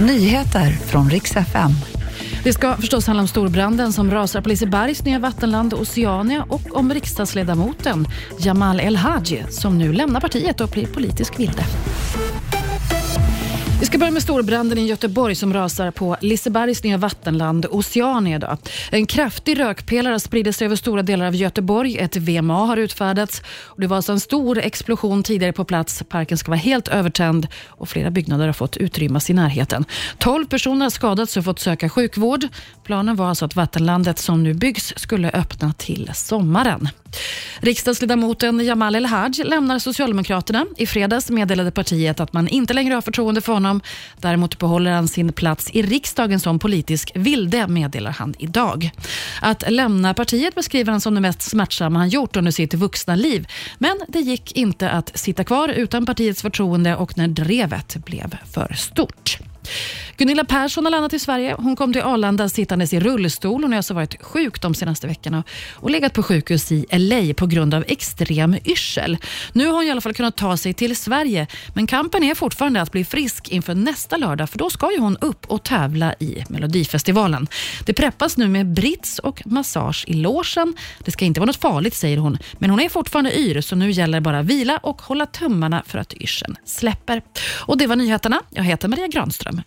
Nyheter från riks FM. Det ska förstås handla om storbranden som rasar på Lisebergs nya vattenland Oceania och om riksdagsledamoten Jamal El-Haj som nu lämnar partiet och blir politisk vilde. Vi ska börja med storbranden i Göteborg som rasar på Lisebergs nya vattenland Oceania. Idag. En kraftig rökpelare sprider sig över stora delar av Göteborg. Ett VMA har utfärdats. Och det var alltså en stor explosion tidigare på plats. Parken ska vara helt övertänd och flera byggnader har fått utrymmas i närheten. 12 personer har skadats och fått söka sjukvård. Planen var alltså att vattenlandet som nu byggs skulle öppna till sommaren. Riksdagsledamoten Jamal El-Haj lämnar Socialdemokraterna. I fredags meddelade partiet att man inte längre har förtroende för honom. Däremot behåller han sin plats i riksdagen som politisk vilde, meddelar han idag. Att lämna partiet beskriver han som det mest smärtsamma han gjort under sitt vuxna liv. Men det gick inte att sitta kvar utan partiets förtroende och när drevet blev för stort. Gunilla Persson har landat i Sverige. Hon kom till Arlanda sittandes i rullstol. Hon har alltså varit sjuk de senaste veckorna och legat på sjukhus i LA på grund av extrem yrsel. Nu har hon i alla fall kunnat ta sig till Sverige, men kampen är fortfarande att bli frisk inför nästa lördag, för då ska ju hon upp och tävla i Melodifestivalen. Det preppas nu med brits och massage i logen. Det ska inte vara något farligt, säger hon, men hon är fortfarande yr, så nu gäller bara vila och hålla tummarna för att yrseln släpper. Och Det var nyheterna. Jag heter Maria Granström.